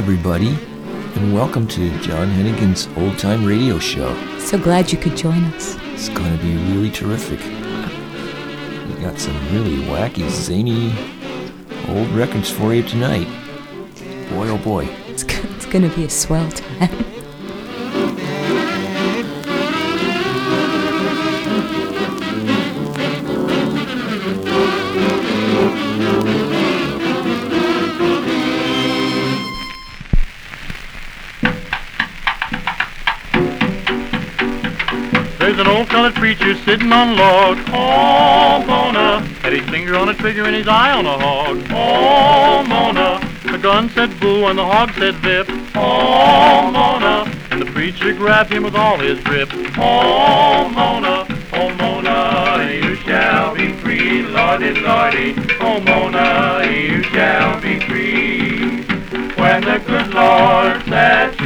everybody, and welcome to John Hennigan's Old Time Radio Show. So glad you could join us. It's going to be really terrific. We got some really wacky, zany old records for you tonight. Boy, oh boy. It's, it's going to be a swell time. colored preacher sitting on a log. Oh, Mona. Had his finger on a trigger and his eye on a hog. Oh, Mona. The gun said boo and the hog said zip. Oh, Mona. And the preacher grabbed him with all his grip. Oh, Mona. Oh, Mona. You shall be free. Lordy, lordy. Oh, Mona. You shall be free. When the good Lord sets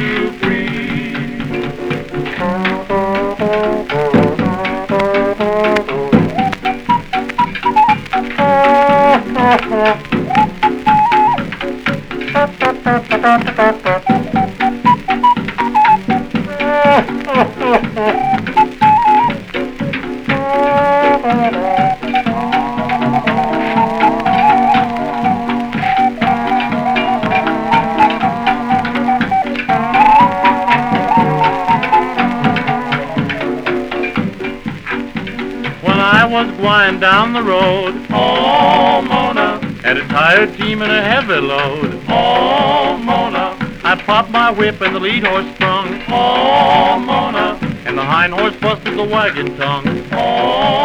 the road. Oh, Mona, had a tired team and a heavy load. Oh, Mona, I popped my whip and the lead horse sprung. Oh, Mona, and the hind horse busted the wagon tongue. Oh,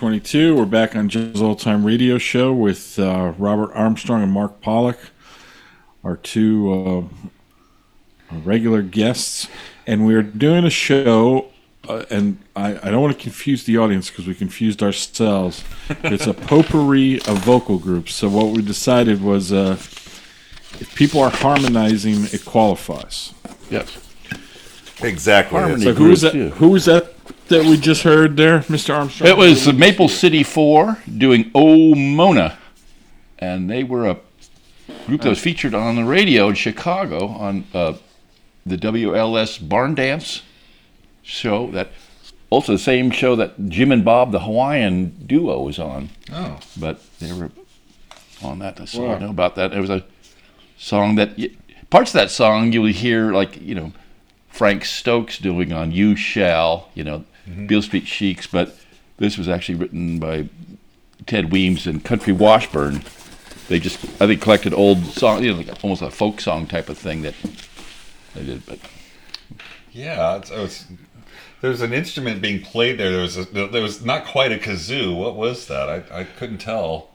2022. We're back on Joe's All Time Radio Show with uh, Robert Armstrong and Mark Pollock, our two uh, regular guests. And we're doing a show, uh, and I, I don't want to confuse the audience because we confused ourselves. It's a potpourri of vocal groups. So what we decided was uh, if people are harmonizing, it qualifies. Yes. Exactly. Harmony. So who was that? groups, yeah. Who was that that we just heard there, Mr. Armstrong? It was the Maple City Four doing Oh Mona, and they were a group that was featured on the radio in Chicago on uh, the WLS Barn Dance show. That also the same show that Jim and Bob, the Hawaiian duo, was on. Oh. But they were on that. So Wow. I know about that. It was a song that parts of that song you'll hear like you know Frank Stokes doing on "You Shall," you know, Mm-hmm. Beale Street Sheiks, but this was actually written by Ted Weems and Country Washburn. They just, I think, collected old songs, you know, like almost a folk song type of thing that they did. But Yeah, it's, oh, it was, there was an instrument being played there. There was a, there was not quite a kazoo. What was that? I, I couldn't tell.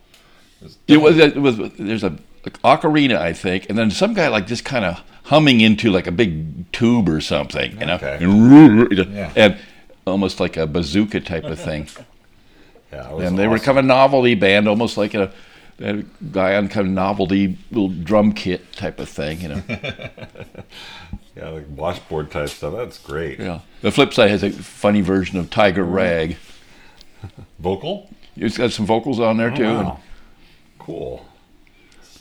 it was, it was there's a like, ocarina, I think, and then some guy like just kind of humming into like a big tube or something, you know, Okay. and, Yeah. and almost like a bazooka type of thing. Yeah, and they were kind of a novelty band, almost like a, a guy on kind of novelty little drum kit type of thing, you know. Yeah, like washboard type stuff. That's great. Yeah. The flip side has a funny version of Tiger Rag. Vocal? It's got some vocals on there Oh, too. wow. Cool.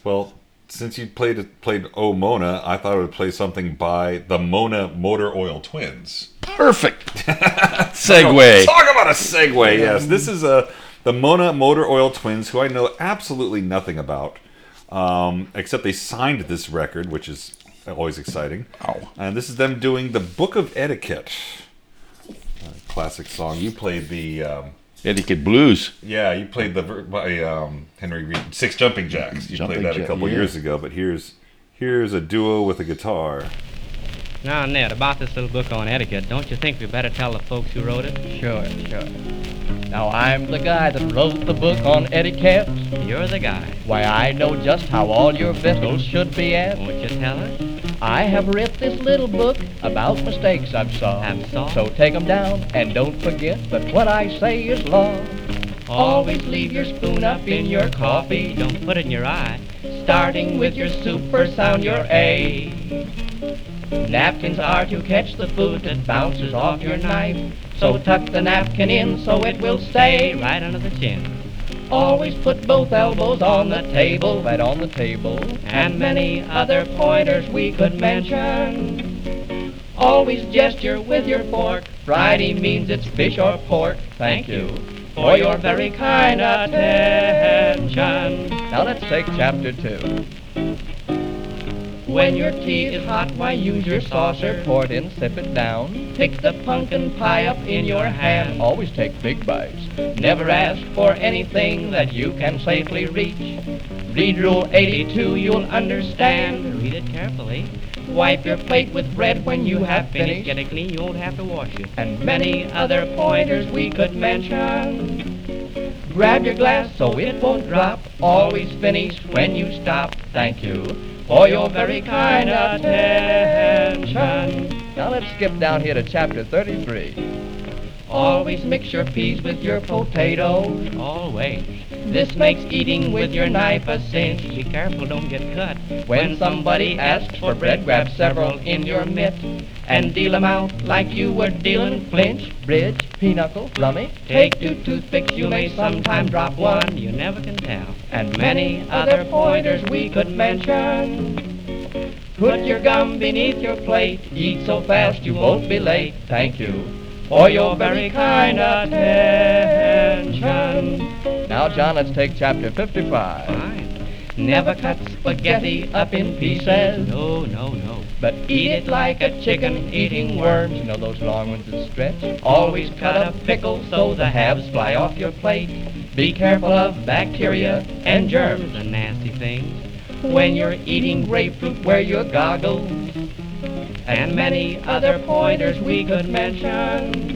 Well, since you played played Oh Mona, I thought I would play something by the Mona Motor Oil Twins. Perfect. Segue. Talk about a segue. Yes, this is a the Mona Motor Oil Twins, who I know absolutely nothing about, um, except they signed this record, which is always exciting. Ow. And this is them doing the Book of Etiquette, a classic song. You played the. Um, Etiquette Blues. Yeah, you played the by um, Henry Reed, Six Jumping Jacks. You Jumping played that a couple yeah. years ago, but here's here's a duo with a guitar. Now, Ned, about this little book on etiquette, don't you think we better tell the folks who wrote it? Sure, sure. Now I'm the guy that wrote the book on etiquette. You're the guy. Why I know just how all your vessels should be at. Won't you tell us? I have writ this little book about mistakes I've saw. Have saw? So take 'em down and don't forget that what I say is law. Always leave your spoon up in your coffee. Don't put it in your eye. Starting with your first sound your A. Napkins are to catch the food that bounces off your knife. So tuck the napkin in so it will stay Right under the chin. Always put both elbows on the table, right on the table, and many other pointers we could mention. Always gesture with your fork. Friday means it's fish or pork. Thank you for your very kind attention. Now let's take chapter two. When your tea is hot, why use your saucer? Pour it in, sip it down. Pick the pumpkin pie up in your hand. Always take big bites. Never ask for anything that you can safely reach. Read Rule 82, you'll understand. Read it carefully. Wipe your plate with bread when you have finished. Get it clean, you won't have to wash it. And many other pointers we could mention. Grab your glass so it won't drop. Always finish when you stop. Thank you for your very kind attention. Now let's skip down here to chapter 33. Always mix your peas with your potatoes. Always. This makes eating with your knife a cinch. Be careful, don't get cut. When somebody asks for bread, grab several in your mitt and deal 'em out like you were dealing flinch, bridge, pinochle, rummy. Take two toothpicks, you may sometime drop one, You never can tell. and many other pointers we could mention. Put your gum beneath your plate, eat so fast you won't be late. Thank you for your very kind attention. Now, John, let's take chapter 55. Fine. Never cut spaghetti up in pieces. No, no, no. But eat it like a chicken eating worms. You know those long ones that stretch? Always cut a pickle so the halves fly off your plate. Be careful of bacteria and germs. and nasty things. When you're eating grapefruit, wear your goggles. And many other pointers we could mention.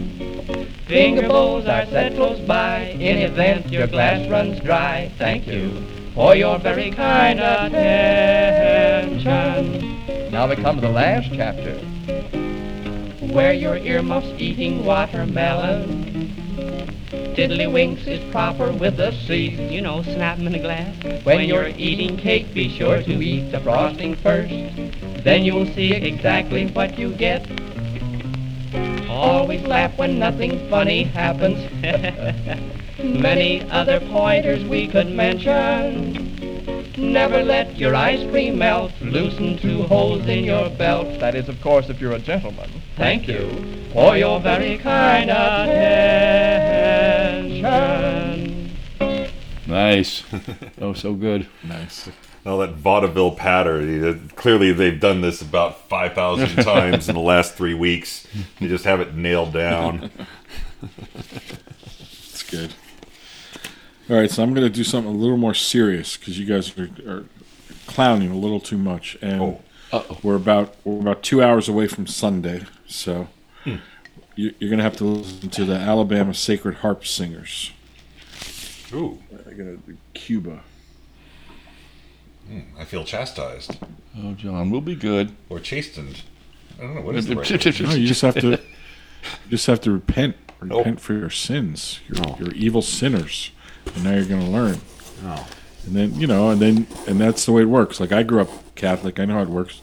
Finger bowls are set close by. In event your glass runs dry. Thank you for your very kind attention. Now we come to the last chapter. Where your earmuffs eating watermelon. Tiddlywinks is proper with the seeds. You know, snap 'em in a glass. When you're eating cake, be sure to eat the frosting first. Then you'll see exactly what you get. Always laugh when nothing funny happens. Many other pointers we could mention. Never let your ice cream melt. Loosen two holes in your belt. That is, of course, if you're a gentleman. Thank you for your very kind attention. Nice. oh, so good. Nice. All that vaudeville patter. Clearly, they've done this about 5,000 times in the last three weeks. They just have it nailed down. It's good. All right, so I'm going to do something a little more serious because you guys are, are clowning a little too much, and Oh. We're about we're about two hours away from Sunday, so hmm. you, you're going to have to listen to the Alabama Sacred Harp Singers. Ooh, I got Cuba. Hmm, I feel chastised Oh, John, we'll be good. or chastened. I don't know what is the right word? No, you just have to you just have to repent, repent for your sins. You're, you're evil sinners, and now you're going to learn. Oh. And then you know, and then and that's the way it works. Like I grew up Catholic. I know how it works.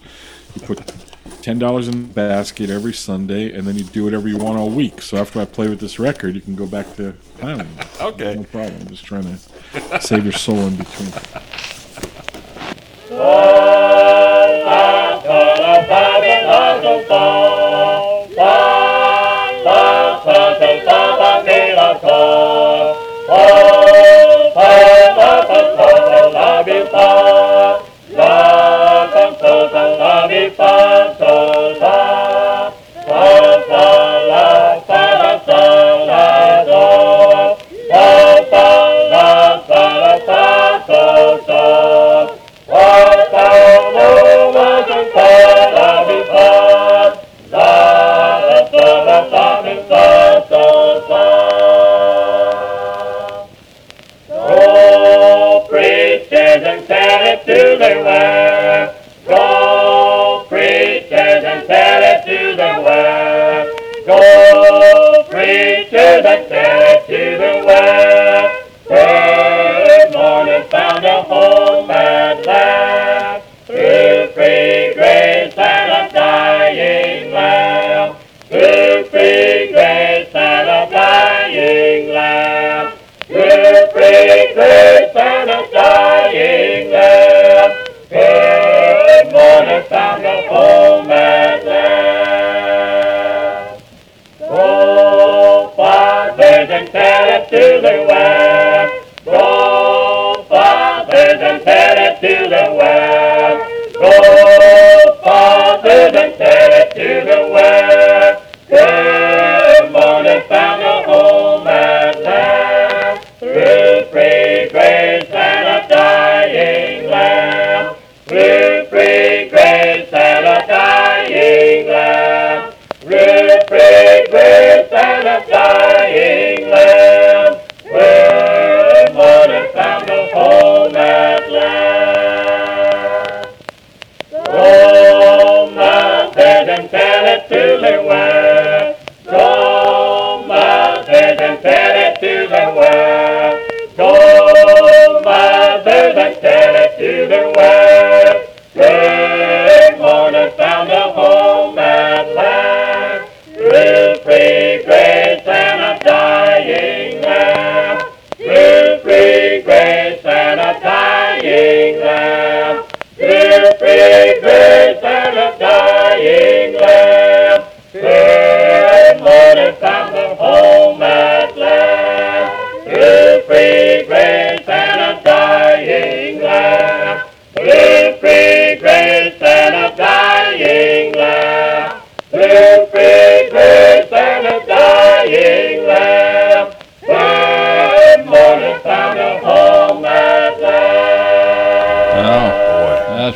You put ten dollars in the basket every Sunday, and then you do whatever you want all week. So after I play with this record, you can go back to Highland. Okay. no problem. I'm just trying to save your soul in between.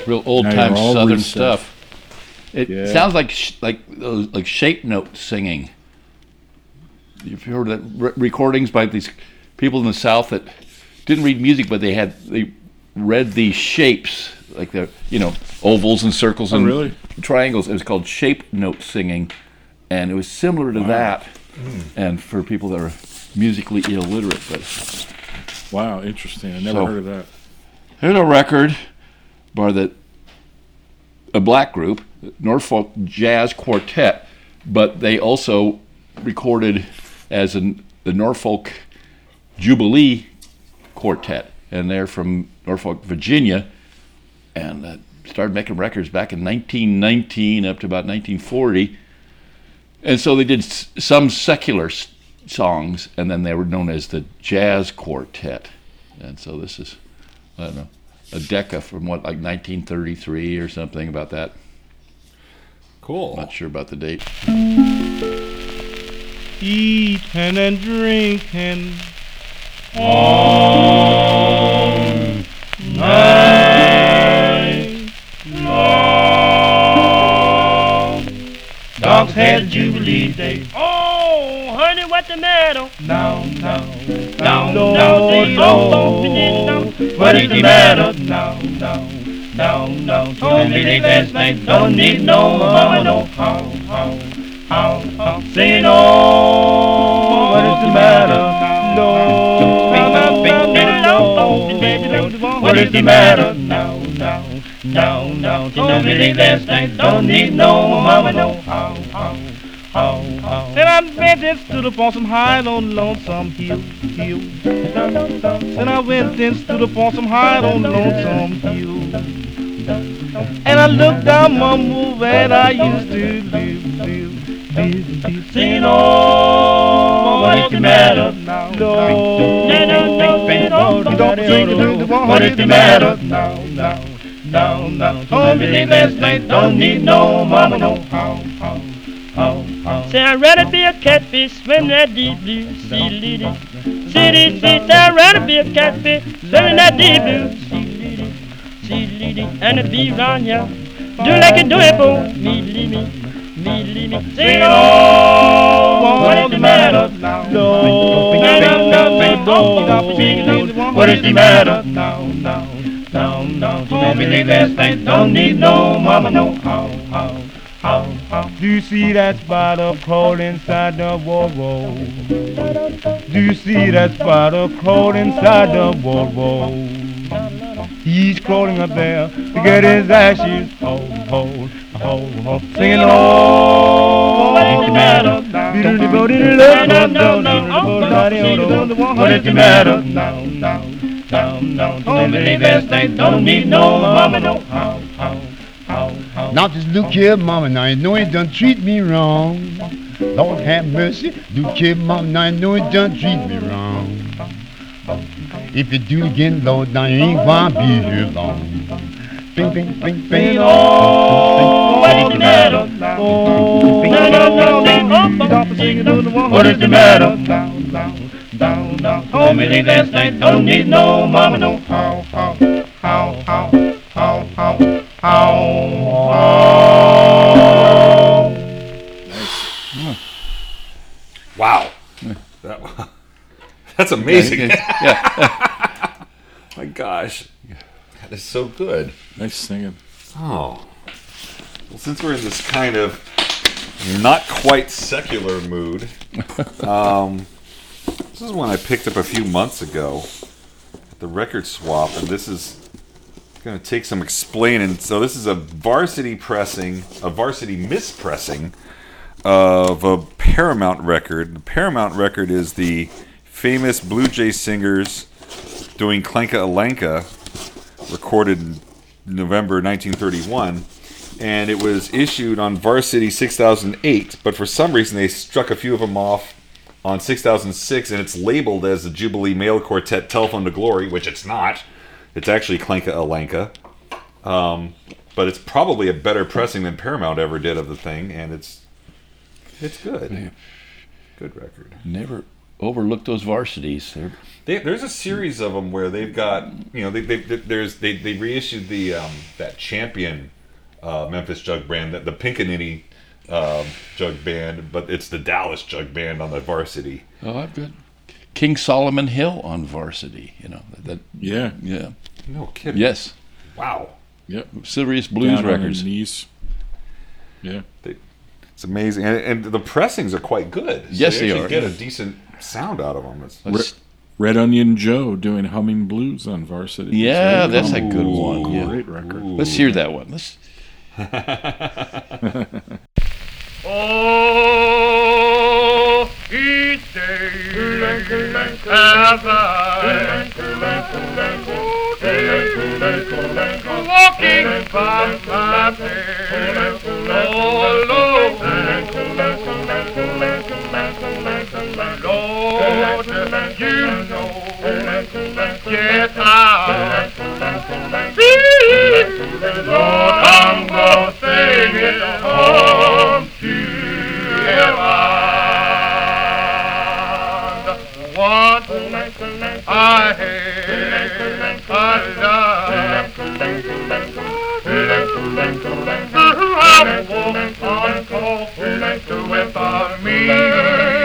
Real old time Southern reset. stuff. It Yeah. sounds like sh- like those like shape note singing. You've heard that re- recordings by these people in the South that didn't read music, but they had they read these shapes like the you know ovals and circles Oh, and really? triangles. It was called shape note singing, and it was similar to that. Hmm. And for people that are musically illiterate, but Wow, interesting. I never So- heard of that. Here's a record by the a black group, Norfolk Jazz Quartet, but they also recorded as an, the Norfolk Jubilee Quartet, and they're from Norfolk, Virginia, and uh, started making records back in 1919 up to about 1940. And so they did s- some secular s- songs, and then they were known as the Jazz Quartet. And so this is, I don't know, a Decca from what, like 1933 or something about that. Cool. Not sure about the date. eating and drinking all night long. Dogs had Jubilee Day. What the matter? No, no, no, no, no, no. What is the matter? No, no, no, no. Told me they last night don't need no mama, no how, how, how, how. Sing on. What is the matter? No, no, no. What is the matter? No, no, no, no. told me late last night, don't need no mama, no how. And I went and stood up on some high on lonesome hill, hill. And I went and stood up on some high on lonesome hill. And I looked down mama where I used to live, live, live, live. Singing, oh, what the matter? What is the matter? Now, now, now, now. Told me late last night, don't need no mama, no how, how, how. Say I'd rather be a catfish swim that deep blue sea, lady. City, city, say I'd rather be a catfish swim that deep blue sea, lady. Sea, lady, and it be round here. Do like you do it for me, leave me, me, leave me. Sing oh, what is the matter? What is the matter? Now, now, now, now. Told me late last night, don't need no mama, no how, how, how, how. Do you see that spider crawl inside the wall wall? Do you see that spider crawl inside the wall wall? He's crawling up there to get his ashes. Ho, ho, ho, ho. Singing, oh, What the matter? What the matter? Now, now, now. Told me late last night, don't need no mama, no how. Now just look here, mama, now you know you done treat me wrong. Lord have mercy, look here, mama, now you know you done treat me wrong. If you do it again, Lord, now you ain't gonna be here long. Bing, bing, bing, bing, Oh, what is the matter? oh, No, no, no, no. What is the matter? Down, down, down, down. Told me late last night, don't need no mama, no how, how, how, how, how, how, Wow. That, that's amazing. yeah. My gosh. That is so good. Nice singing. Oh. Well, since we're in this kind of not quite secular mood, um, this is one I picked up a few months ago at the record swap, and this is going to take some explaining. So, this is a varsity pressing, a varsity mispressing of a Paramount record. The Paramount record is the famous Blue Jay singers doing Clanka Alanka, recorded in November 1931, and it was issued on Varsity 6008. But for some reason, they struck a few of them off on 6006, and it's labeled as the Jubilee Male Quartet Telephone to Glory, which it's not. It's actually Clanka Alanka. Um, but it's probably a better pressing than Paramount ever did of the thing, and it's it's good. Good record. Never overlook those varsities. They're, there's a series of them where they've got you know they, they, they- there's they, they reissued the um, that champion uh, Memphis Jug Band the, the Picaninny um, Jug Band but it's the Dallas Jug Band on the varsity. oh, I've got King Solomon Hill on varsity. You know that. that Yeah. yeah. No kidding. Yes. Wow. Yep. Serious blues Down on their records. knees. Yeah. It's amazing and, and the pressings are quite good. So Yes, you they actually are. Get a decent sound out of them. It's, Let's- Red Onion Joe doing Humming Blues on Varsity. Yeah, So- that's a good one. Yeah. Great record. Let's hear that one. Let's. Oh, walking past my bed, oh Lord, Lord, you know, yes I feel, Lord, I had a love. I walked on cold without me.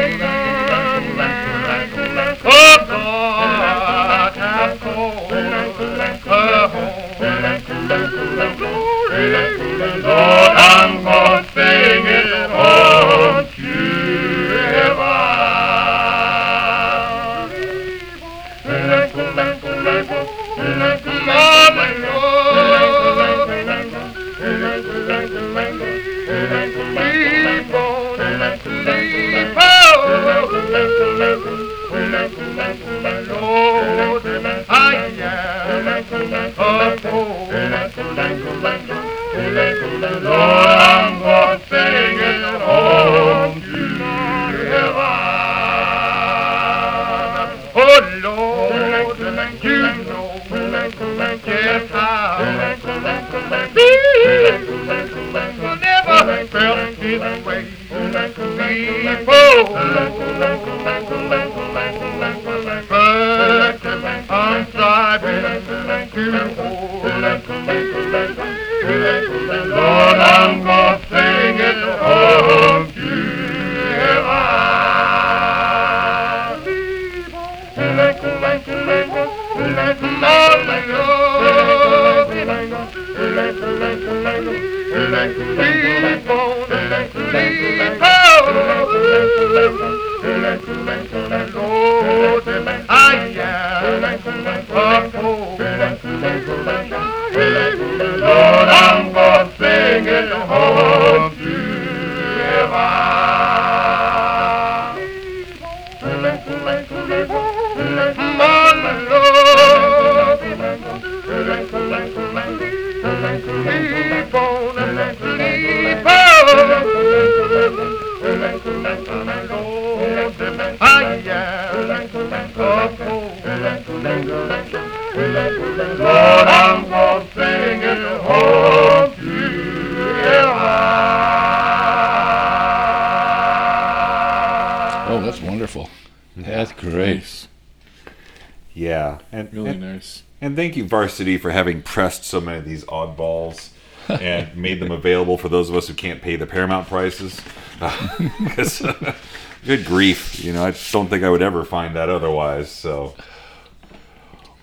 Thank for having pressed so many of these oddballs and made them available for those of us who can't pay the Paramount prices. 'Cause, good grief, you know, I don't think I would ever find that otherwise. So,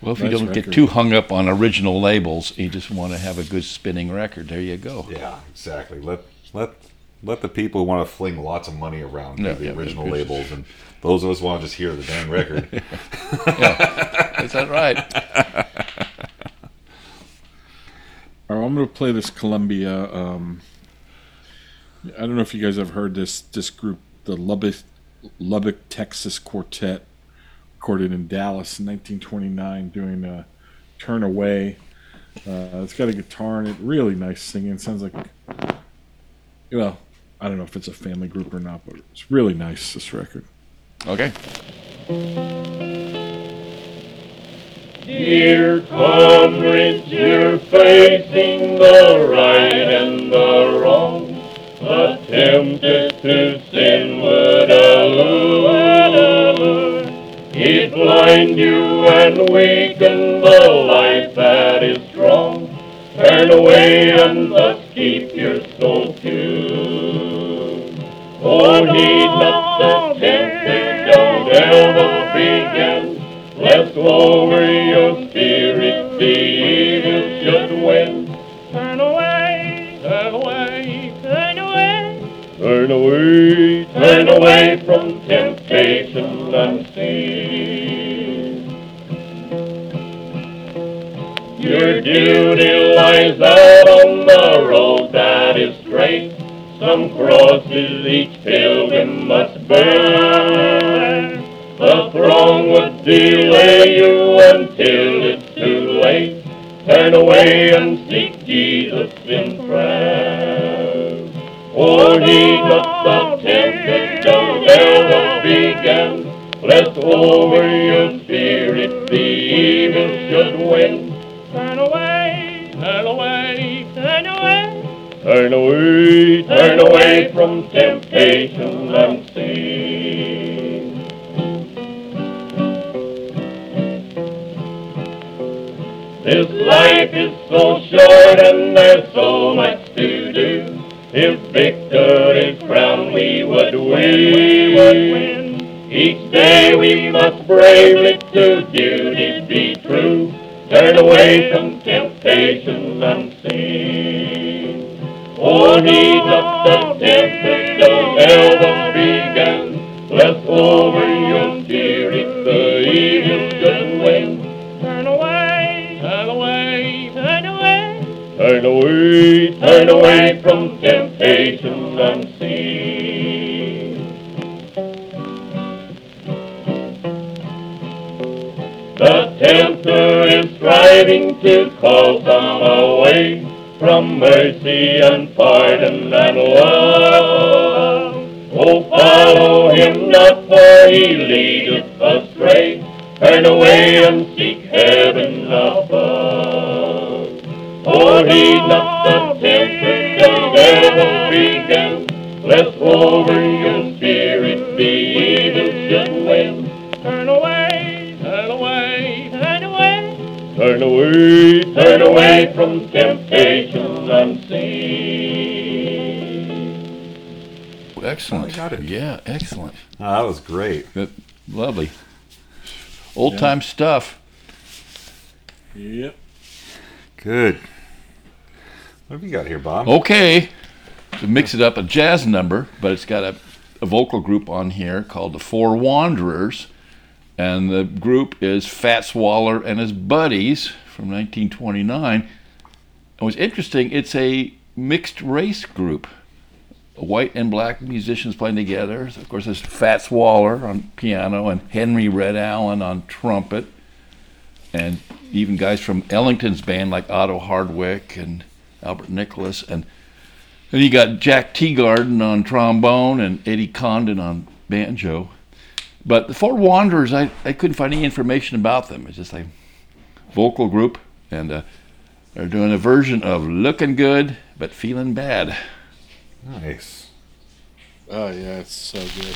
Well, if you don't record. get too hung up on original labels, you just want to have a good spinning record. There you go. yeah, exactly. Let let let the people who want to fling lots of money around do Yeah, the yeah, original yeah. labels, and those of us want to just hear the damn record. Is that right? I'm going to play this Columbia. Um, I don't know if you guys have heard this this group, the Lubbock Lubbock Texas Quartet, recorded in Dallas in 1929, doing a "Turn Away." Uh, it's got a guitar in it, really nice singing. Sounds like, well, I don't know if it's a family group or not, but it's really nice. This record. Okay. Dear comrades, you're facing the right and the wrong. Attempted to sin would allure. He'd blind you and weaken the life that is strong. Turn away and thus keep your soul pure. Oh, heed not the temptation devil began. Lest over your spirit the evil should win. Turn away, turn away, turn away. Turn away, turn away from temptation unseen. Your duty lies out on the road that is straight. Some crosses each pilgrim must bear. The throng would delay you until it's too late. Turn away and seek Jesus in prayer. For he not the temptation devil began. Lest over your spirit the evil should win. Turn away, turn away, turn away. Turn away, turn away from temptation unseen. This life is so short and there's so much to do. If victory's crown we would win, we would win. Each day we must bravely to duty be true. Turn away from temptation unseen. Oh, he not the temptation ever began. Lest over your spirit the evil turn away from temptation unseen. The tempter is striving to call some away from mercy and pardon and love. Oh, follow him not, for he leadeth astray. Turn away and seek heaven above. For he not the tempter the devil began. Lest over your just will. Turn away, turn away, turn away. Turn away, turn away from temptation unseen. Excellent. got it. Yeah, excellent. Oh, that was great. Good. Lovely. Old time stuff. Yep. Good. What have you got here, Bob? Okay. To mix it up, a jazz number, but it's got a, a vocal group on here called the Four Wanderers. And the group is Fats Waller and his buddies from 1929. And what's interesting, it's a mixed race group. White and black musicians playing together. Of course, there's Fats Waller on piano and Henry Red Allen on trumpet. And even guys from Ellington's band like Otto Hardwick and Albert Nicholas. And then you got Jack Teagarden on trombone and Eddie Condon on banjo. But the Four Wanderers, I, I couldn't find any information about them. It's just a vocal group, and uh, they're doing a version of Looking Good but Feeling Bad. Nice. Oh yeah, it's so good.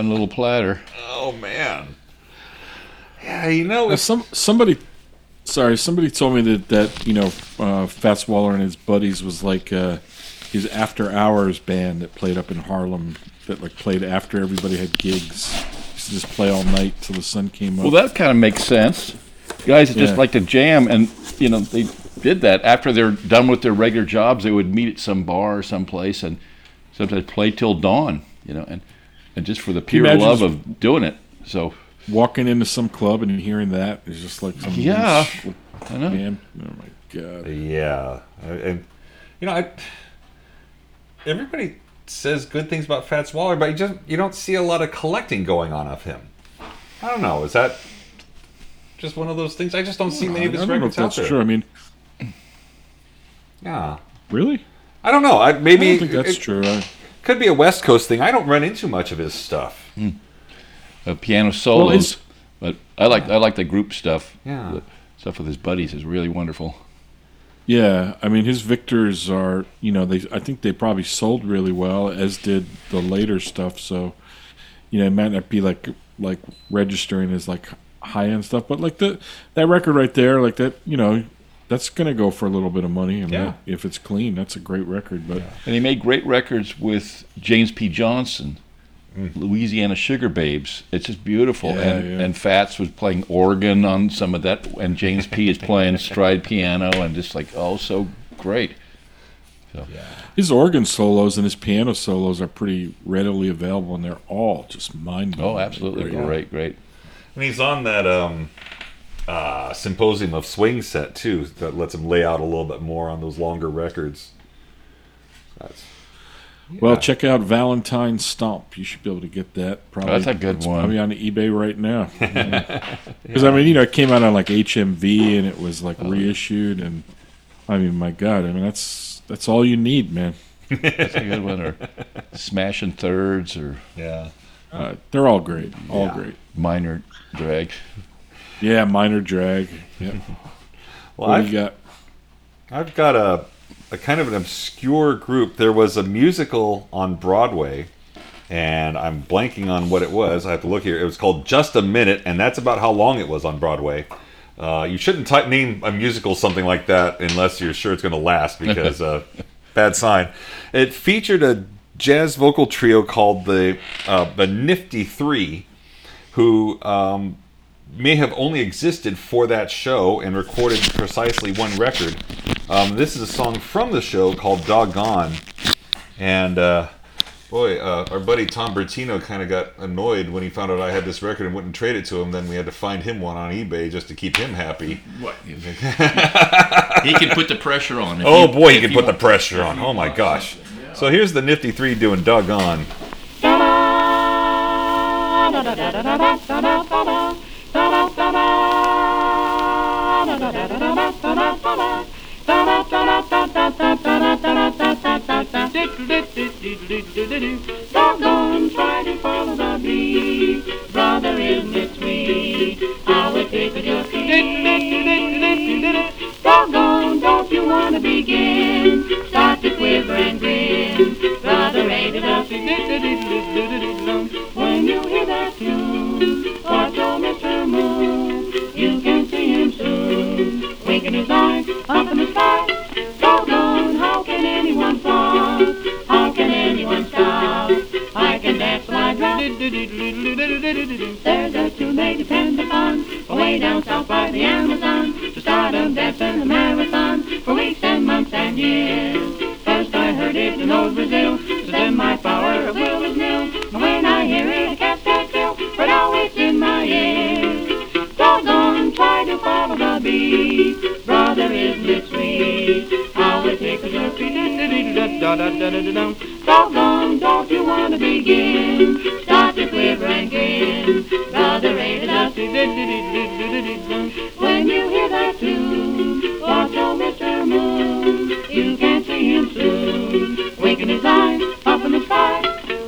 stomp on a little platter. Oh man. Yeah, you know, Now, some somebody, sorry, somebody told me that that you know, uh, Fats Waller and his buddies was like uh, his after hours band that played up in Harlem that like played after everybody had gigs. Used to just play all night till the sun came up. Well, that kind of makes sense. Guys that just Yeah. like to jam, and you know they did that after they're done with their regular jobs. They would meet at some bar or someplace and sometimes play till dawn. You know, and and just for the pure imagine love of doing it. So Walking into some club and hearing that is just like some Yeah, loose I know. man. Oh my god. yeah, and you know, I, everybody says good things about Fats Waller, but you just you don't see a lot of collecting going on of him. I don't know. Is that just one of those things? I just don't see many of his I records if out that's there. true. I mean, Yeah, really? I don't know. I, maybe I don't think that's it true. I, could be a West Coast thing. I don't run into much of his stuff. uh, piano solos, it's- but I like I like the group stuff. Yeah. The stuff with his buddies is really wonderful. Yeah, I mean his Victors are, you know, they I think they probably sold really well, as did the later stuff. So, you know, it might not be like like registering as like high end stuff, but like the that record right there, like that, you know, that's gonna go for a little bit of money. And Yeah. that- if it's clean, that's a great record. But And he made great records with James P. Johnson, Louisiana Sugar Babes. It's just beautiful. Yeah, and, yeah. and Fats was playing organ on some of that, and James P. is playing stride piano, and just like, oh, so great. So, his organ solos and his piano solos are pretty readily available, and they're all just mind blowing. Oh, absolutely. Great, great. And he's on that um, uh, Symposium of Swing set too. That lets him lay out a little bit more on those longer records. That's, Well, check out Valentine Stomp. You should be able to get that. Probably That's a good it's one. Probably on eBay right now. Because I mean, you know, it came out on like HMV and it was like Oh, reissued, and I mean, my God, I mean, that's that's all you need, man. That's a good one. Or Smashing Thirds, or yeah, Uh, they're all great, all Yeah. great. Minor Drag. Yeah, minor drag. Yeah. Well, what I've- you got? I've got a, a kind of an obscure group. There was a musical on Broadway, and I'm blanking on what it was. I have to look here. It was called Just a Minute, and that's about how long it was on Broadway. Uh, you shouldn't type, name a musical something like that unless you're sure it's going to last, because uh, bad sign. It featured a jazz vocal trio called the uh, the Nifty Three, who um, may have only existed for that show and recorded precisely one record. Um, this is a song from the show called Doggone. And uh, boy, uh, our buddy Tom Bertino kind of got annoyed when he found out I had this record and wouldn't trade it to him. Then we had to find him one on eBay just to keep him happy. What? he can put the pressure on. oh you- boy, he can you put the pressure on. Oh my gosh. yeah. So here's the Nifty Three doing Doggone. Doggone, to follow the beat. Brother, isn't it sweet? How it tickles your feet. Doggone, don't you want to begin? Start to quiver and grin. Brother, ain't it a When you hear that tune, Winking his eyes up in the sky. Doggone, how can anyone stop? How can anyone stop? I can dance like that. There's a tune they depend upon. Way down south by the Amazon. Doggone, don't you want to begin? Start to quiver and grin. Brother, ain't it a When you hear that tune, watch old Mr. Moon. You can see him soon. Winking his eyes up in the sky.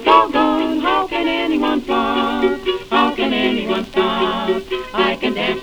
Doggone, how can anyone stop? How can anyone stop? I can dance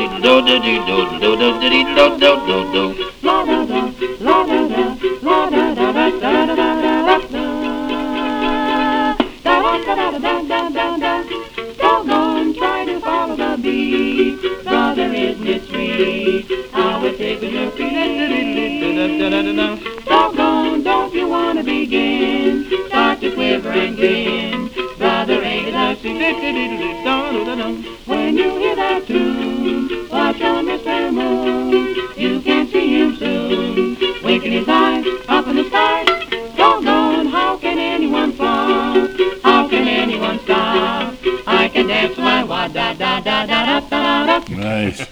Nice.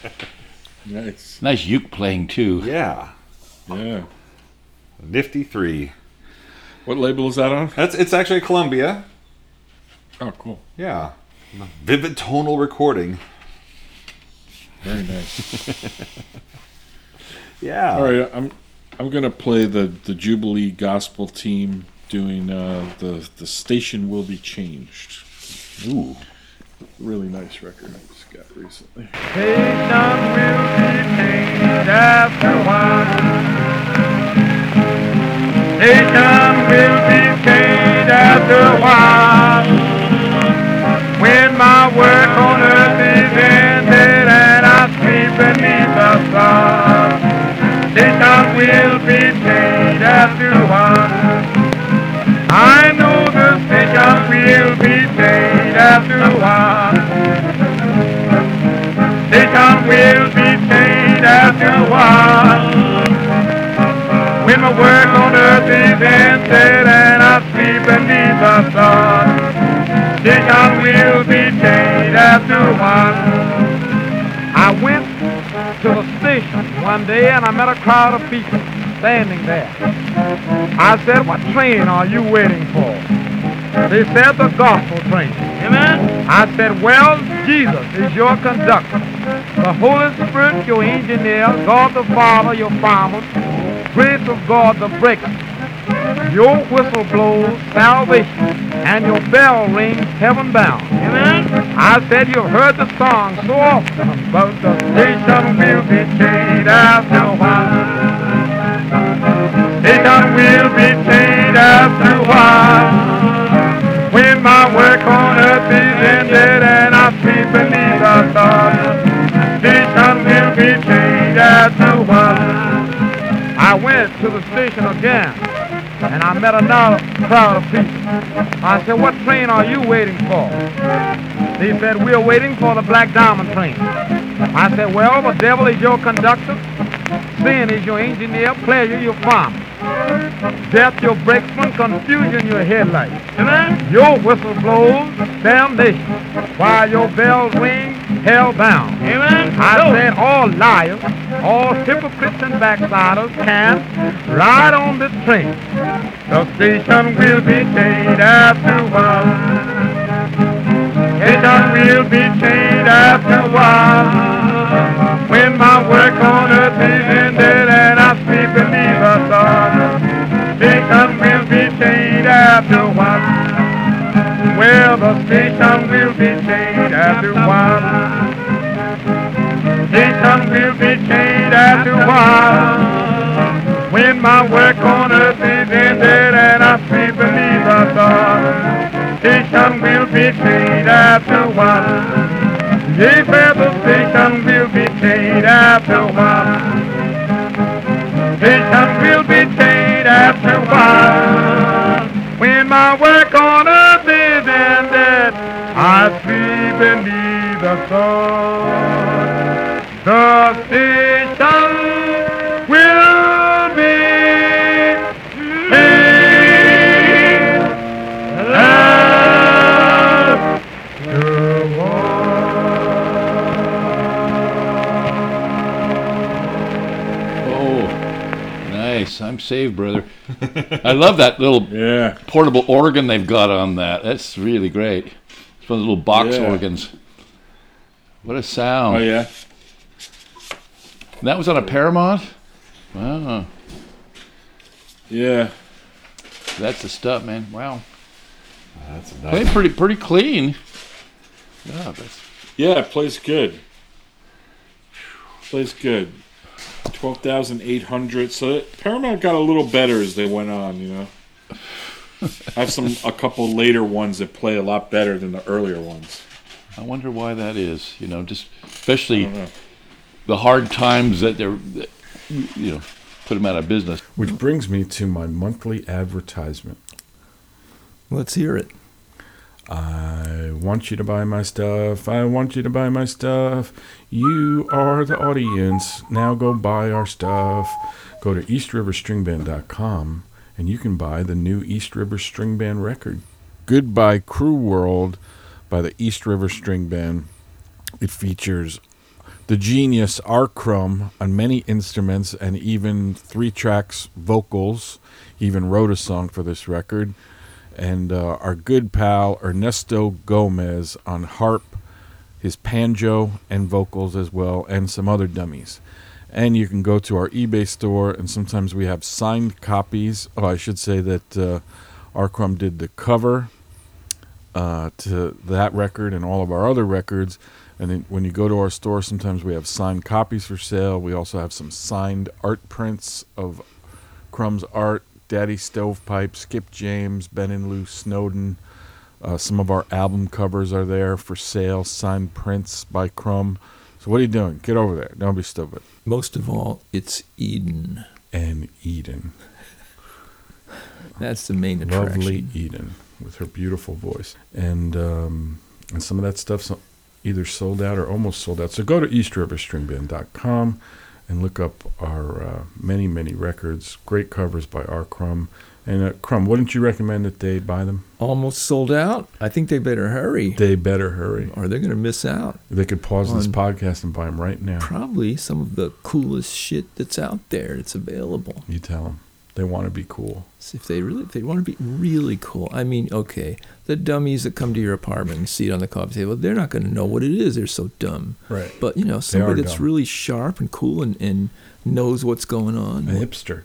Nice. Nice uke playing too. Yeah. Yeah. Nifty Three. What label is that on? That's it's actually Columbia. Oh, cool. Yeah. Vivid tonal recording. Very nice. Yeah. All right, I'm I'm gonna play the the Jubilee Gospel team doing uh, the the station will be changed. Ooh, really nice record I just got recently. Station will be changed after a while. Station will be changed after a while. When my work on earth is ended and I sleep beneath the sun. Station will be paid after a while. I know the station will be changed after a while. Station will be changed after a while. When my work on earth is ended and I sleep beneath the sun. Station will be changed after a while. I went to the station one day and I met a crowd of people standing there. I said, what train are you waiting for? They said the gospel train. Amen. I said, well, Jesus is your conductor. The Holy Spirit, your engineer, God the Father, your farmer, grace of God, the breaker. Your whistle blows salvation, and your bell rings heaven bound. Amen. I said you've heard the song so often, but the station will be changed after a while. Station will be changed after a while. When my work on earth is ended and I sleep beneath the stars, station will be changed after a while. I went to the station again and I met another crowd of people. I said, what train are you waiting for? They said, we're waiting for the Black Diamond train. I said, well, the devil is your conductor, sin is your engineer, pleasure your farmer. Death your brakesman, confusion your headlight. Amen. Your whistle blows damnation, while your bells ring hell bound. Amen. I said all liars, all hypocrites and backsliders can ride on this train. The station will be changed after a while. The station will be changed after a while. When my work on earth is ended and I sleep beneath the sun, station will be changed after a while. Well, the station will be changed after a while. Station will be changed after a while. When my work on earth is ended and I sleep beneath the sun, station will be changed after a while. Well, the station will be changed after a while. Station will be changed after a while. When my work on earth is ended, I sleep beneath the sun. The station saved, brother. I love that little yeah. portable organ they've got on that. That's really great. It's one of the little box Yeah. organs. What a sound. Oh yeah. And that was on a Paramount? Wow. Yeah. That's the stuff, man. Wow. That's nice. Played pretty pretty clean. Yeah, that's Yeah, it plays good. Plays good. Twelve thousand eight hundred. So it, Paramount got a little better as they went on. You know, I have some a couple later ones that play a lot better than the earlier ones. I wonder why that is. You know, just especially the hard times that they're, that, you know, put them out of business. Which brings me to my monthly advertisement. Let's hear it. I want you to buy my stuff. I want you to buy my stuff. You are the audience. Now go buy our stuff. Go to eastriverstringband.com and you can buy the new East River String Band record. Goodbye Cruel World by the East River String Band. It features the genius R. Crumb on many instruments and even three tracks vocals. He even wrote a song for this record. And uh, our good pal Ernesto Gomez on harp, his banjo and vocals as well, and some other dummies. And you can go to our eBay store, and sometimes we have signed copies. Oh, I should say that uh, R. Crumb did the cover uh, to that record and all of our other records. And then when you go to our store, sometimes we have signed copies for sale. We also have some signed art prints of Crumb's art, Daddy Stovepipe, Skip James, Ben and Lou Snowden. Uh, some of our album covers are there for sale, signed prints by Crumb. So what are you doing? Get over there. Don't be stupid. Most of all, it's Eden. And Eden. That's the main attraction. Lovely Eden with her beautiful voice. And um, and some of that stuff's either sold out or almost sold out. So go to eastriverstringband.com and look up our uh, many, many records. Great covers by R. Crumb. And uh, Crumb, wouldn't you recommend that they buy them? Almost sold out. I think they better hurry. They better hurry. Or they're going to miss out. They could pause this podcast and buy them right now. Probably some of the coolest shit that's out there. It's available. You tell them. They want to be cool. So if they really, if they want to be really cool, I mean, okay, the dummies that come to your apartment and see it on the coffee table, they're not going to know what it is. They're so dumb. Right. But you know, somebody that's dumb. really sharp and cool and, and knows what's going on. A hipster.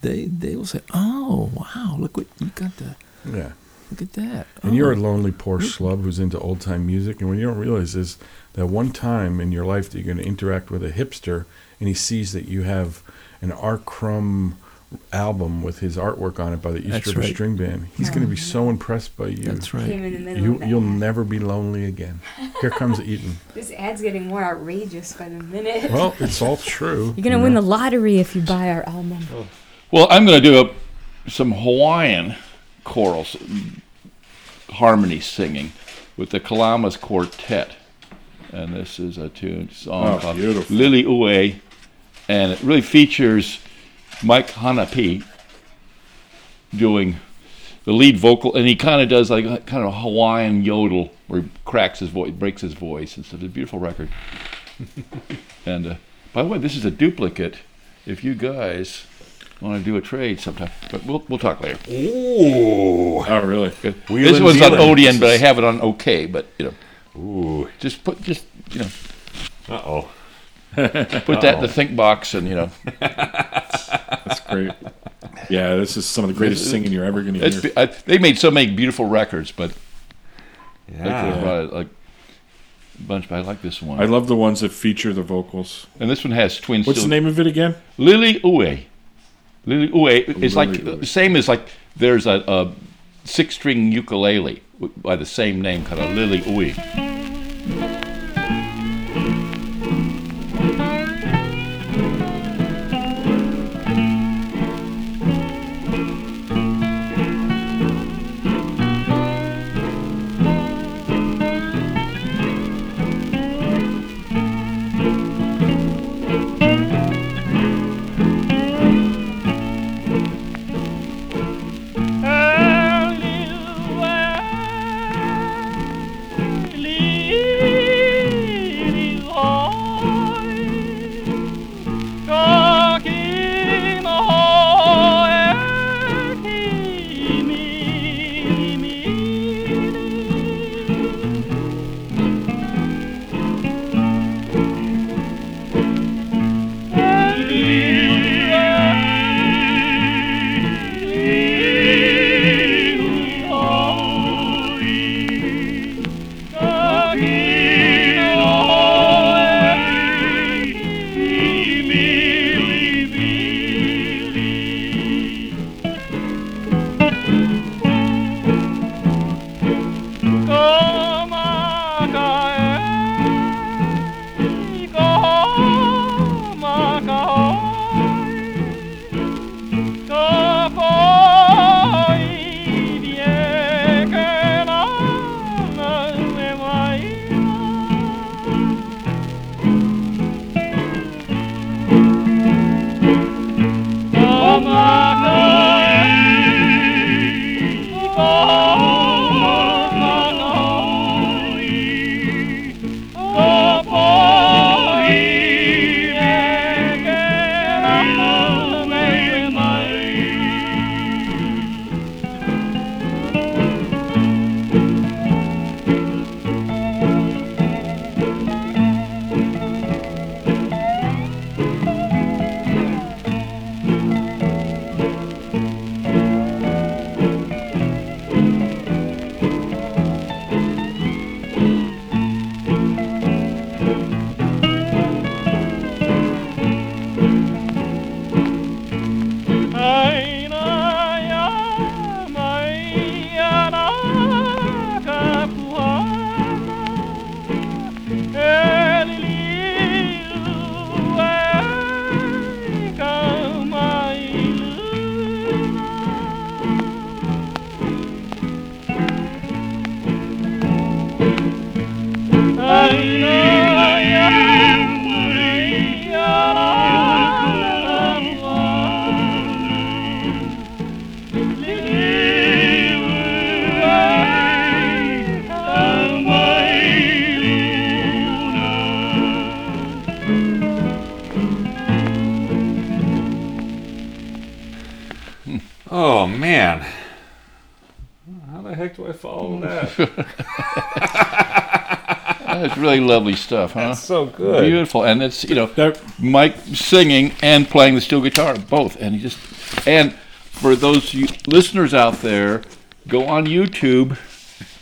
They they will say, "Oh, wow, look what you got the Yeah. look at that." And you're a Oh. lonely poor schlub who's into old time music, and what you don't realize is that one time in your life that you're going to interact with a hipster, and he sees that you have an R. Crumb album with his artwork on it by the East That's River right. String Band. He's going to be so impressed by you. That's right. Came in the middle You of that. you'll never be lonely again. Here comes Eden. This ad's getting more outrageous by the minute. Well, it's all true. You're gonna you win know. the lottery if you buy our album. Oh. Well, I'm going to do a, some Hawaiian chorals, harmony singing with the Kalama's Quartet. And this is a tune song Oh, called beautiful. Lily Ue. And it really features Mike Hanapi doing the lead vocal. And he kind of does like a kind of a Hawaiian yodel where he cracks his voice, breaks his voice. and stuff. It's a beautiful record. and uh, by the way, this is a duplicate. If you guys want to do a trade sometime, but we'll we'll talk later. Ooh. Oh, really? This was on dealing. ODN, but I have it on OK. But you know, Ooh. just put just you know Uh oh. put that in the think box, and you know, That's great. Yeah, this is some of the greatest singing you're ever going to it's, hear. I, they made so many beautiful records, but they could have Yeah. brought like a bunch. But I like this one. I love the ones that feature the vocals. and this one has twins. What's the name of it again? Lily Ue. Lily Ue oh, is like Lily Ue. the same as like there's a, a six string ukulele by the same name called a Lily Ue. Heck do that? That's really lovely stuff, huh? That's so good. Beautiful, and it's you know Mike singing and playing the steel guitar both, and he just and for those listeners out there, go on YouTube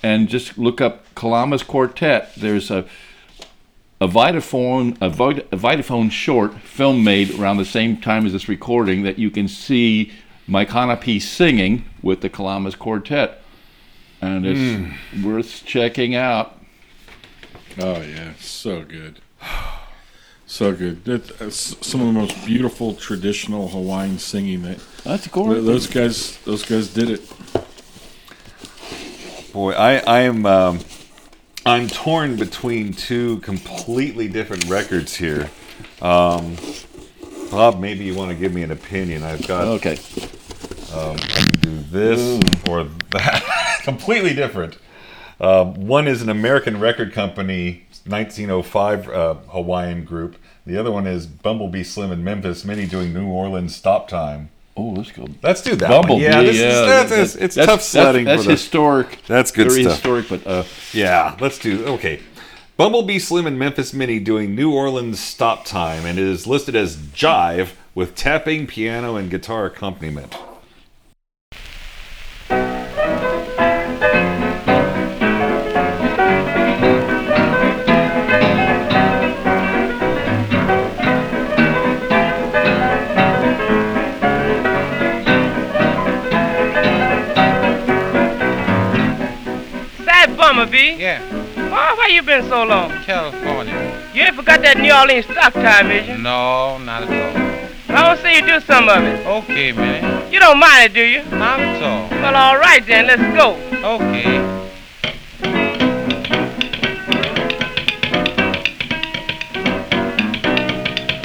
and just look up Kalama's Quartet. There's a a Vitaphone a, Vita, a Vitaphone short film made around the same time as this recording that you can see Mike Hanapi singing with the Kalama's Quartet, and it's Mm. worth checking out. Oh yeah, so good, so good. That's some of the most beautiful traditional Hawaiian singing that. That's gorgeous. Those guys, those guys did it. Boy, I, I am um, I'm torn between two completely different records here. Um, Bob, maybe you want to give me an opinion. I've got okay. Um, I can do this or that. completely different. Um, one is an American record company, 1905 uh, Hawaiian group. The other one is Bumblebee Slim and Memphis Minnie doing New Orleans Stop Time. Oh, let's go. Let's do that. Bumblebee, one. Yeah, this yeah, is, that's, that- it's, it's that's- tough sledding. that's for the- historic. That's good Very stuff. historic, but uh, yeah, let's do okay. Bumblebee Slim and Memphis Minnie doing New Orleans Stop Time, and it is listed as jive with tapping, piano, and guitar accompaniment. Sad Bumblebee. Yeah. Oh, Boy, where you been so long? California. You ain't forgot that New Orleans stop time, is you? No, not at all. I want to see you do some of it. Okay, man. You don't mind it, do you? Not at all. Well, all right then. Let's go. Okay.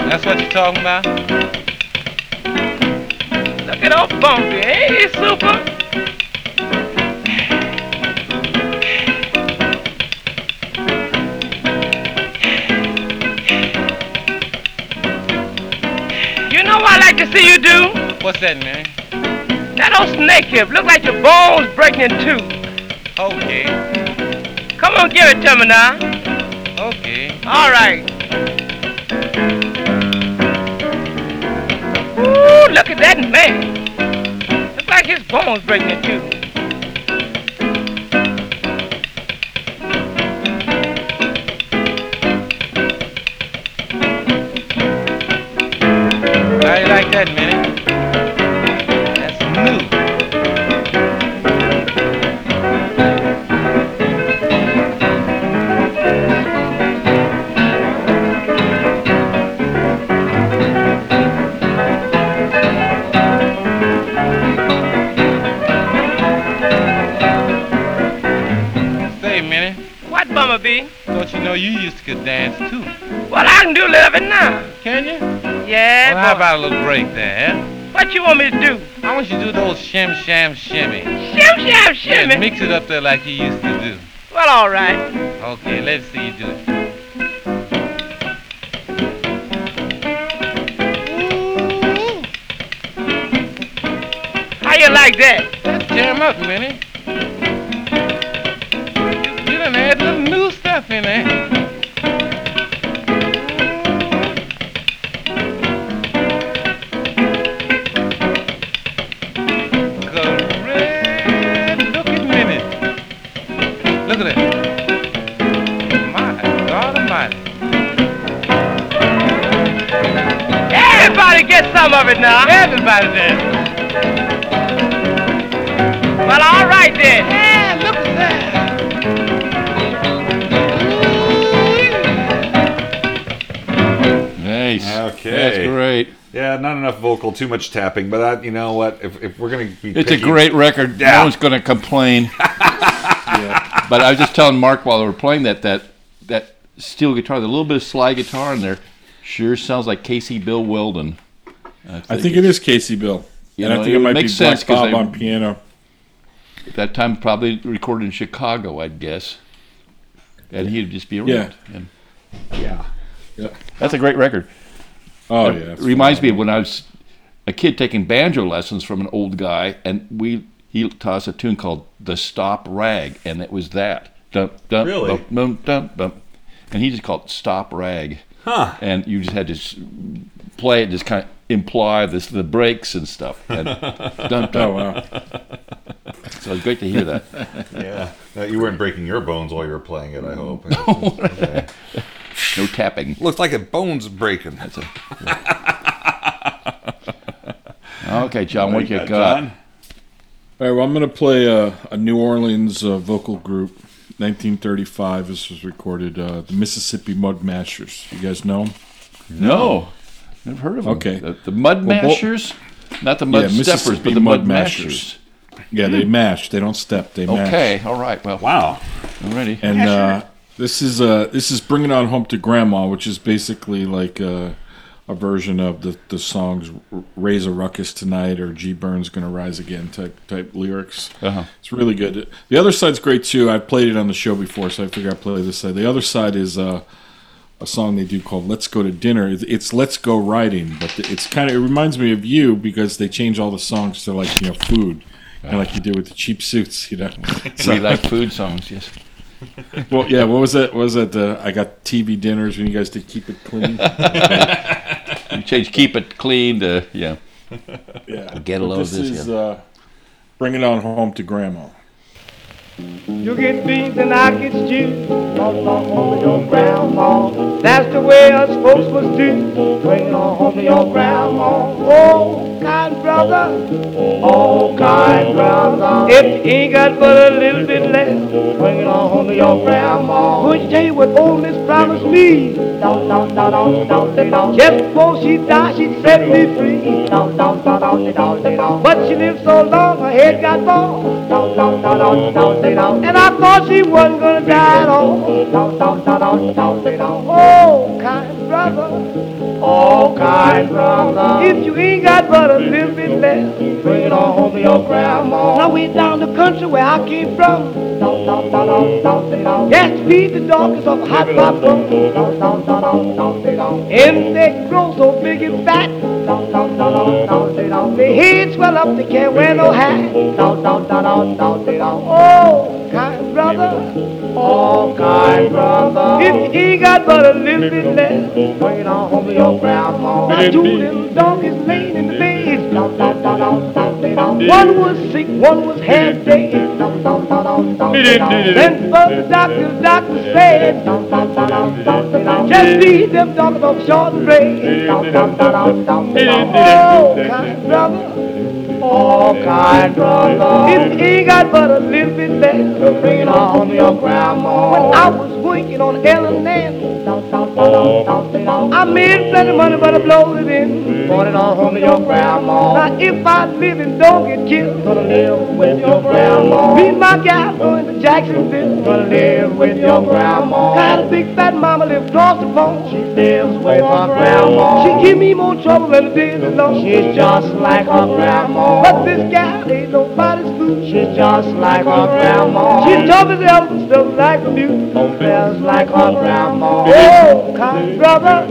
That's what you're talking about? Look at old Bumblebee. Ain't he super? See you do? What's that, man? That old snake hip look like your bones breaking in two. Okay. Come on, give it to me now. Okay. All right. Ooh, look at that man. Look like his bones breaking in two. How about a little break there? what you want me to do? I want you to do those shim sham shimmy. Shim, sham, shimmy. Yeah, mix it up there like you used to do. Well, all right. Okay, let's see you do it. How you like that? Let's jam up, Minnie. Everybody get some of it now. Everybody there. Well, all right then. Yeah, look at that. Nice. Okay. That's great. Yeah, not enough vocal, too much tapping. But I, you know what? If, if we're gonna be, It's a great record. Yeah. No one's going to complain. But I was just telling Mark while we were playing that that that steel guitar, the little bit of slide guitar in there, sure sounds like Casey Bill Weldon. I think it is Casey Bill. You and know, I think it, it might be makes Black sense 'cause Bob they- on piano. At that time, probably recorded in Chicago, I'd guess. And he'd just be around. Yeah. And Yeah. Yeah. that's a great record. Oh, It yeah, it's reminds me of when I was a kid taking banjo lessons from an old guy, and we he taught us a tune called "The Stop Rag," and it was that. Dum, dum, Really? Bum, dum, dum, dum. And he just called it "Stop Rag." Huh. And you just had to play it, just kind of imply this the breaks and stuff. And dum, dum. Oh, wow. So it's great to hear that. Yeah. Now, you weren't breaking your bones while you were playing it, I hope. Okay. No tapping. Looks like a bone's breaking. That's Okay, John, what you Like that, got? John? All right, well, I'm going to play a, a New Orleans uh, vocal group, 1935. This was recorded, uh, the Mississippi Mud Mashers. You guys know them? No, never heard of them. Okay. The, the Mud Well, bo- Mashers, not the Mud Yeah, Steppers, but the Mud, Mud Mashers. Mashers. Yeah, they mash. They don't step. They mash. Okay, all right. Well, wow. I'm ready. And uh, this is uh, this is bringing on home to grandma, which is basically like uh, a version of the the songs "Raise a Ruckus Tonight" or "G Burns Gonna Rise Again" type type lyrics. Uh-huh. It's really good. The other side's great too. I've played it on the show before, so I figure I'd play this side. The other side is uh, a song they do called "Let's Go to Dinner." It's- "Let's Go Riding," but it's kind of it reminds me of you because they change all the songs to like you know food, kind of like you did with the cheap suits, you know. we like food songs, yes. Well, yeah. What was that? What was that? Uh, I got TV dinners when you guys did keep it clean. You change "keep it clean" to yeah. yeah. Get a load of this this. is yeah. uh, bring it on home to grandma. You get beans and I get stew. Home home to your grandma. That's the way us folks must do. Bring it on home to your grandma. Oh, kind brother. Oh, kind brother. If you ain't got but a little bit left, bring it on home to your grandma. Would you tell you what old Miss promised me? Just before she died, she set me free. Down, down, down, down, down, down. But she lived so long, her head got bald. Down, down, down, down, down, down. And I thought she wasn't gonna die at all. Down, down, down, down, down, down. Oh, kind brother. Oh, kind brother. If you ain't got but a little bit left, bring it on home to your grandma. Now we're down the country where I came from. Down, down, down, down, down, down. Yes, feed the dogs of hot down. And they grow so big and fat. Their heads swell up, they can't wear no hat. Oh, kind brother. Oh, kind brother. If he got but a little bit left, bring it on home your grandma. Now two little donkeys laying in the bed. One was sick, one was half dead. Then for the doctor, the doctor said. Just feed them donkeys off short and bread. Oh, kind brother. Oh, kind. If ain't got but a little bit left, bring on your grandma. When I was working on Ellen down. I made plenty of money, but I blowed it in. Brought it on home your grandma. Now, if I live and don't get killed, gonna live with your grandma. And my gal going to Jacksonville, gonna live with your grandma. Got a big fat mama live across the pond. She lives with her grandma. She give me more trouble than the days alone. She's just like her grandma. But this gal ain't nobody's fool. She's just like her grandma. She's tough as elephant, still like a mule. Dressed like her grandma. Oh, kind brother.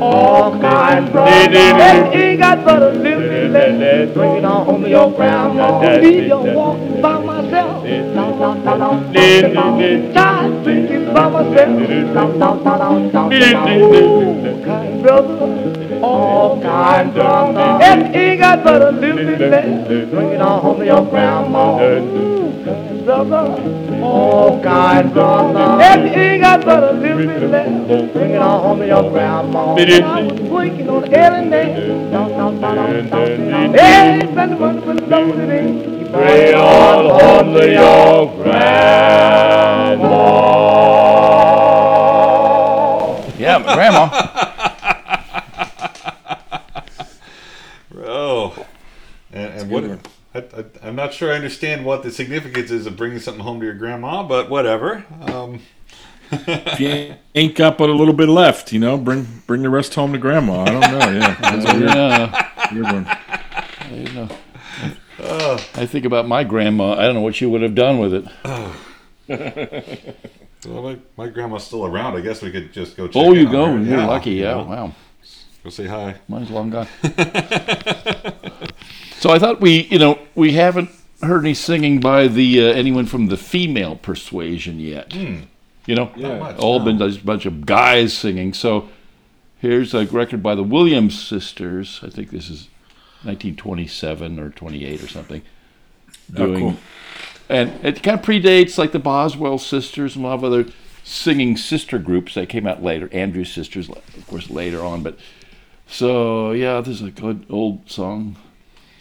Oh, kind brother. And ain't got but a little bit left. Bring it on home to your grandma. Leave your walking by myself. Tired drinking by myself. Oh, kind brother. Oh, kind brother. And ain't got but a little bit left. Bring it on home to your grandma. Ooh, kind brother. Oh, kind brother. And ain't got but a little bit left. Bring it on home to your grandma. When I was working on down, down. Hey, spend the money when the loaded in. Bring it on home to your grandma. Yeah, grandma. Oh, and, and what? I, I, I'm not sure I understand what the significance is of bringing something home to your grandma, but whatever. Um, if you ain't got but a little bit left, you know, bring bring the rest home to grandma. I don't know. Yeah, That's a weird, yeah. weird one. I, know. I think about my grandma. I don't know what she would have done with it. Well, my, my grandma's still around. I guess we could just go check Oh, in you on go. her. You're lucky. you Yeah. know. Wow. Go say hi. Mine's long gone. so I thought we, you know, we haven't heard any singing by the uh, anyone from the female persuasion yet. Hmm. You know, Not much, all no. been a bunch of guys singing. So here's a record by the Williams sisters. I think this is 1927 or 28 or something. Oh, cool. and it kind of predates like the Boswell sisters and a lot of other singing sister groups that came out later. Andrews sisters, of course, later on. But so yeah, this is a good old song.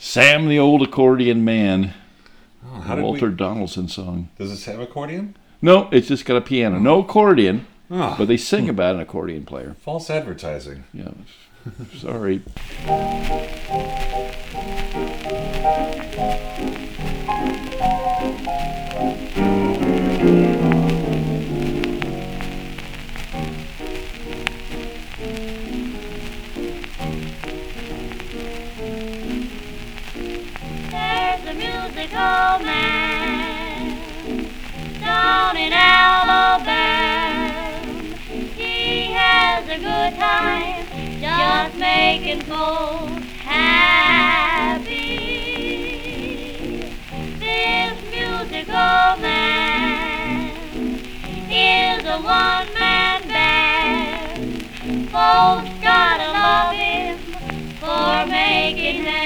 Sam the Old Accordion Man. Oh, how Walter we- Donaldson song. Does this have accordion? No, it's just got a piano. No accordion. Ah. But they sing about an accordion player. False advertising. Yeah. Sorry. making folks happy. This musical man is a one-man band. Folks gotta love him for making them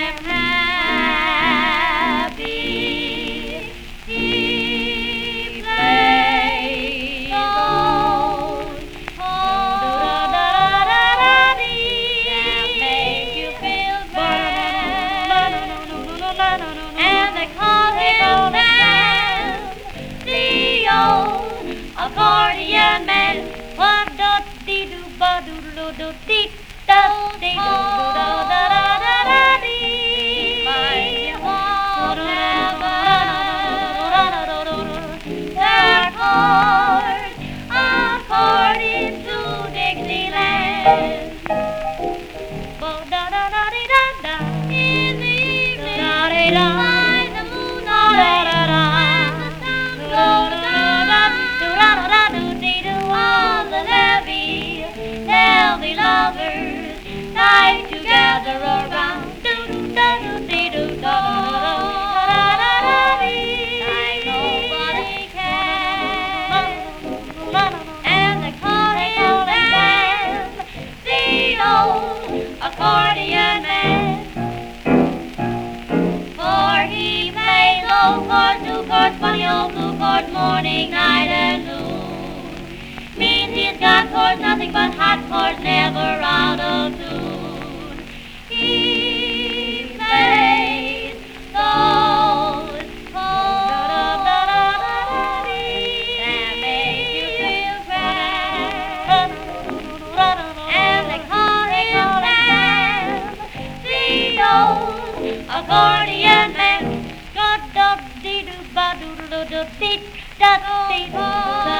chords, nothing but hot chords, never out of tune. He plays those chords that make you feel grand. And they call him Sam, the old accordion man. Da da dee doo ba doo doo dee da dee doo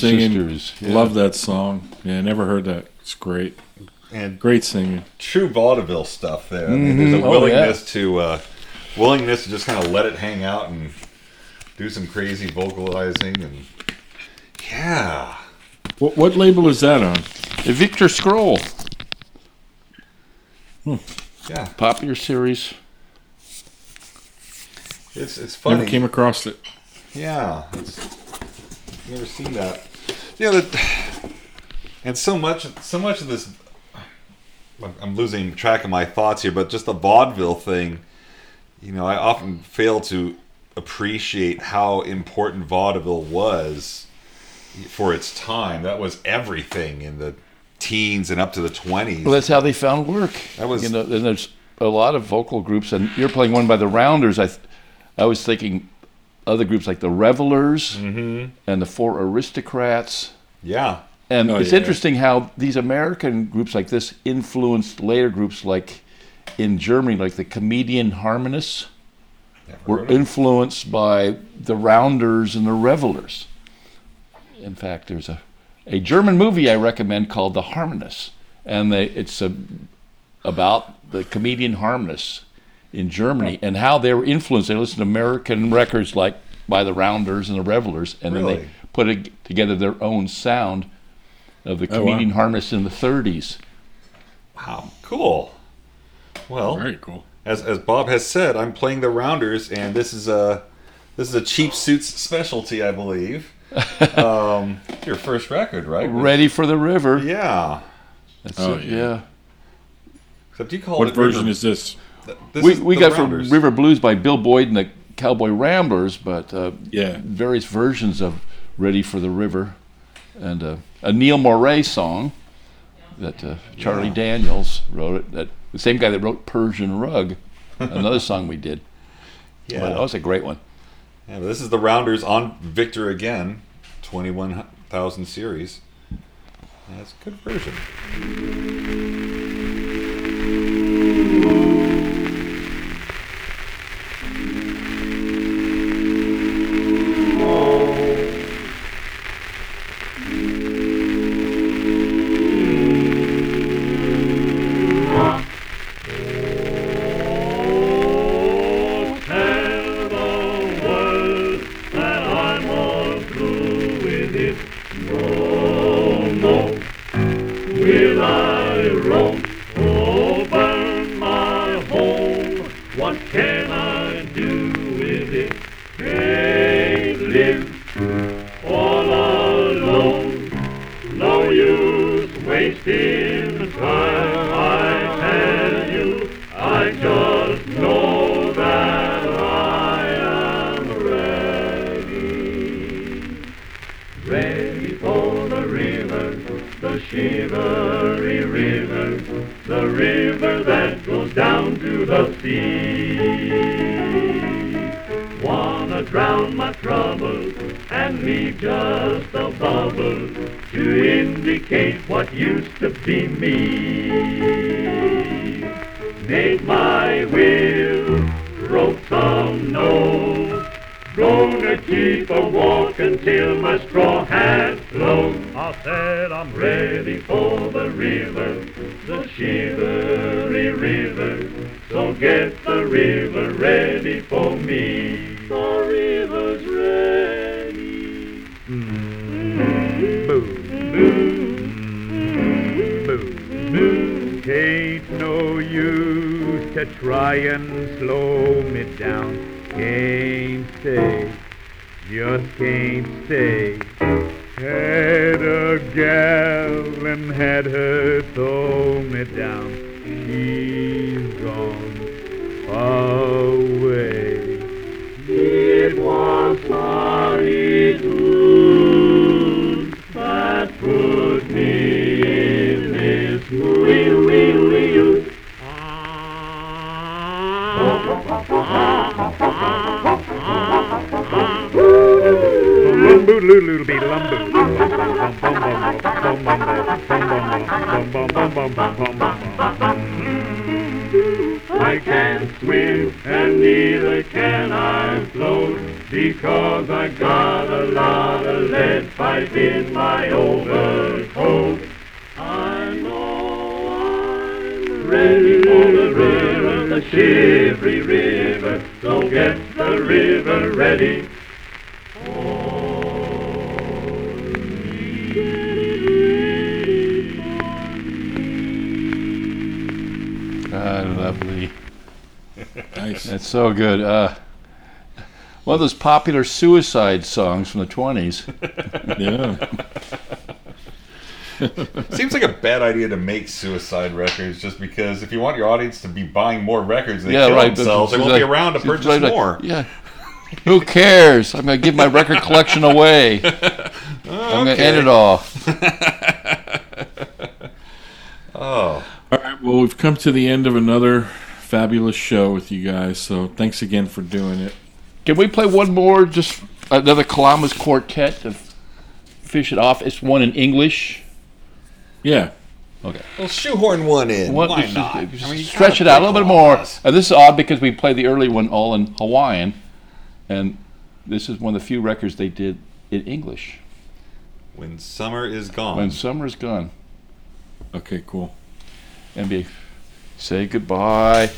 singing. sisters, yeah. Love that song. Yeah, never heard that. It's great. And great singing. True vaudeville stuff there. I mean, there's a Oh, willingness to uh, willingness to just kind of let it hang out and do some crazy vocalizing and yeah. What, what label is that on? The Victor Scroll. Yeah. Popular series. It's it's funny. Never came across it. Yeah, it's, never seen that. You know that, and so much, so much of this. I'm- losing track of my thoughts here, but just the vaudeville thing. You know, I often fail to appreciate how important vaudeville was for its time. That was everything in the teens and up to the twenties. Well, that's how they found work. That was- you know, and there's a lot of vocal groups, and you're playing one by the Rounders. I, th- I was thinking other groups like the Revelers Mhm. and the Four Aristocrats. Yeah. And Oh, it's yeah. interesting how these American groups like this influenced later groups like in Germany, like the Comedian Harmonists, were of it. influenced by the Rounders and the Revelers. In fact, there's a, a German movie I recommend called The Harmonists, and they, it's a, about the comedian harmonists in Germany and how they were influenced. They listened to American records like by the Rounders and the Revelers, and then they put a, together their own sound of the Oh, wow. comedian harmonists in the 30s. Wow, cool. Well, very cool. As as Bob has said, I'm playing the Rounders, and this is a this is a cheap suits specialty, I believe. um, it's your first record, right? Ready for the River. Yeah. That's Oh, it, yeah. yeah. Except you call What it version River- is this? We we got Rounders. from River Blues by Bill Boyd and the Cowboy Ramblers, but uh, yeah, various versions of "Ready for the River," and uh, a Neil Moret song that uh, Charlie Yeah. Daniels wrote it. That the same guy that wrote "Persian Rug," another song we did. Yeah. Well, that was a great one. Yeah, but this is the Rounders on Victor again, twenty one thousand series. That's a good version. River that goes down to the sea. Wanna drown my troubles and leave just a bubble to indicate what used to be me. Made my will, wrote some notes, gonna keep a walk until my straw hat flows. I said I'm ready for the river, the shivery river. So get the river ready for me. The river's ready. Mm-hmm. Mm-hmm. Mm-hmm. Ain't no use to try and slow me down. Can't stay, just can't stay. Had a gal and had her throw me down. She's gone away. It was solitude I can't swim and neither can I float because I got a lot of lead pipe in my overcoat. I know I'm ready for the river, the shivery river, so get the river ready. Lovely. Nice. That's so good. Uh, One of those popular suicide songs from the 20s. yeah. Seems like a bad idea to make suicide records just because if you want your audience to be buying more records, they yeah, kill right. themselves. They won't be around to purchase like- more. Yeah. Who cares? I'm going to give my record collection away. I'm going to end it all. Oh. All right. Well, we've come to the end of another fabulous show with you guys. So thanks again for doing it. Can we play one more? Just another Kalama's quartet to fish it off. It's one in English. Yeah. Okay. Well, shoehorn one in. One- Why just- not? just I mean, stretch it out a little bit more. Kalama's. And uh, this is odd because we played the early one all in Hawaiian, and this is one of the few records they did in English. When summer is gone. When summer is gone. Okay. Cool. NBA, say goodbye.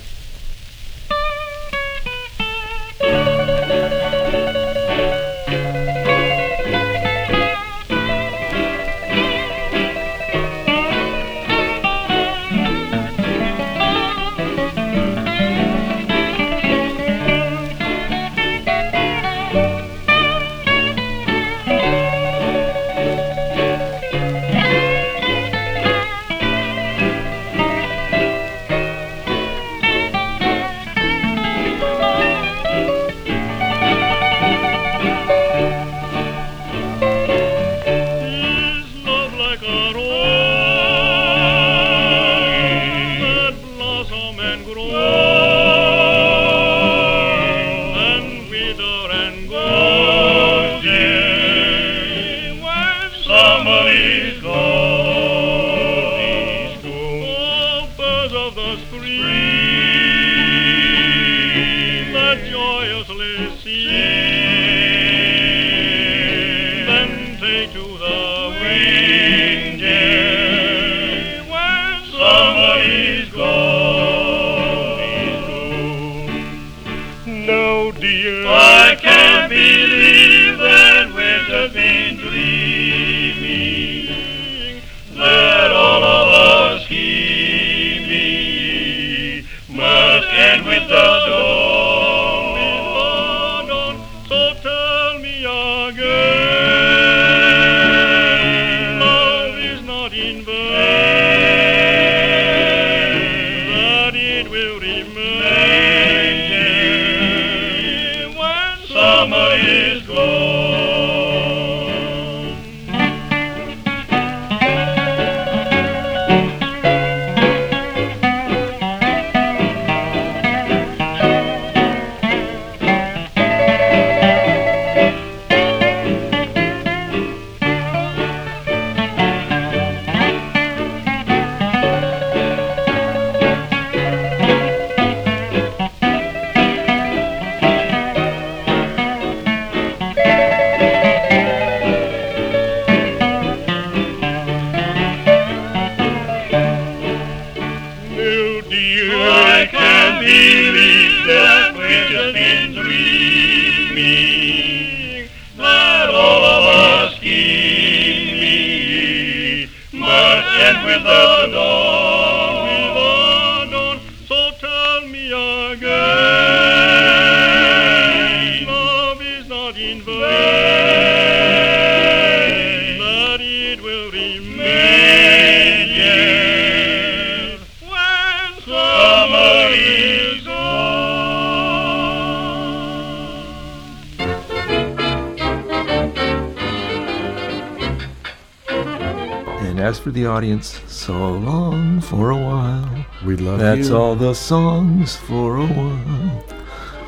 That's you. all the songs for a while.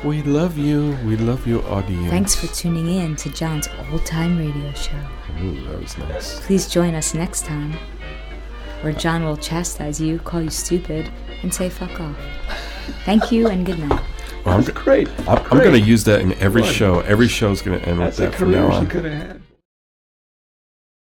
We love you. We love your audience. Thanks for tuning in to John's old time radio show. Ooh, that was nice. Please join us next time, where John will chastise you, call you stupid, and say fuck off. Thank you and good night. Well, I'm, great. I'm, I'm going to use that in every What? show. Every show's going to end That's with a that from now career she on. could have had.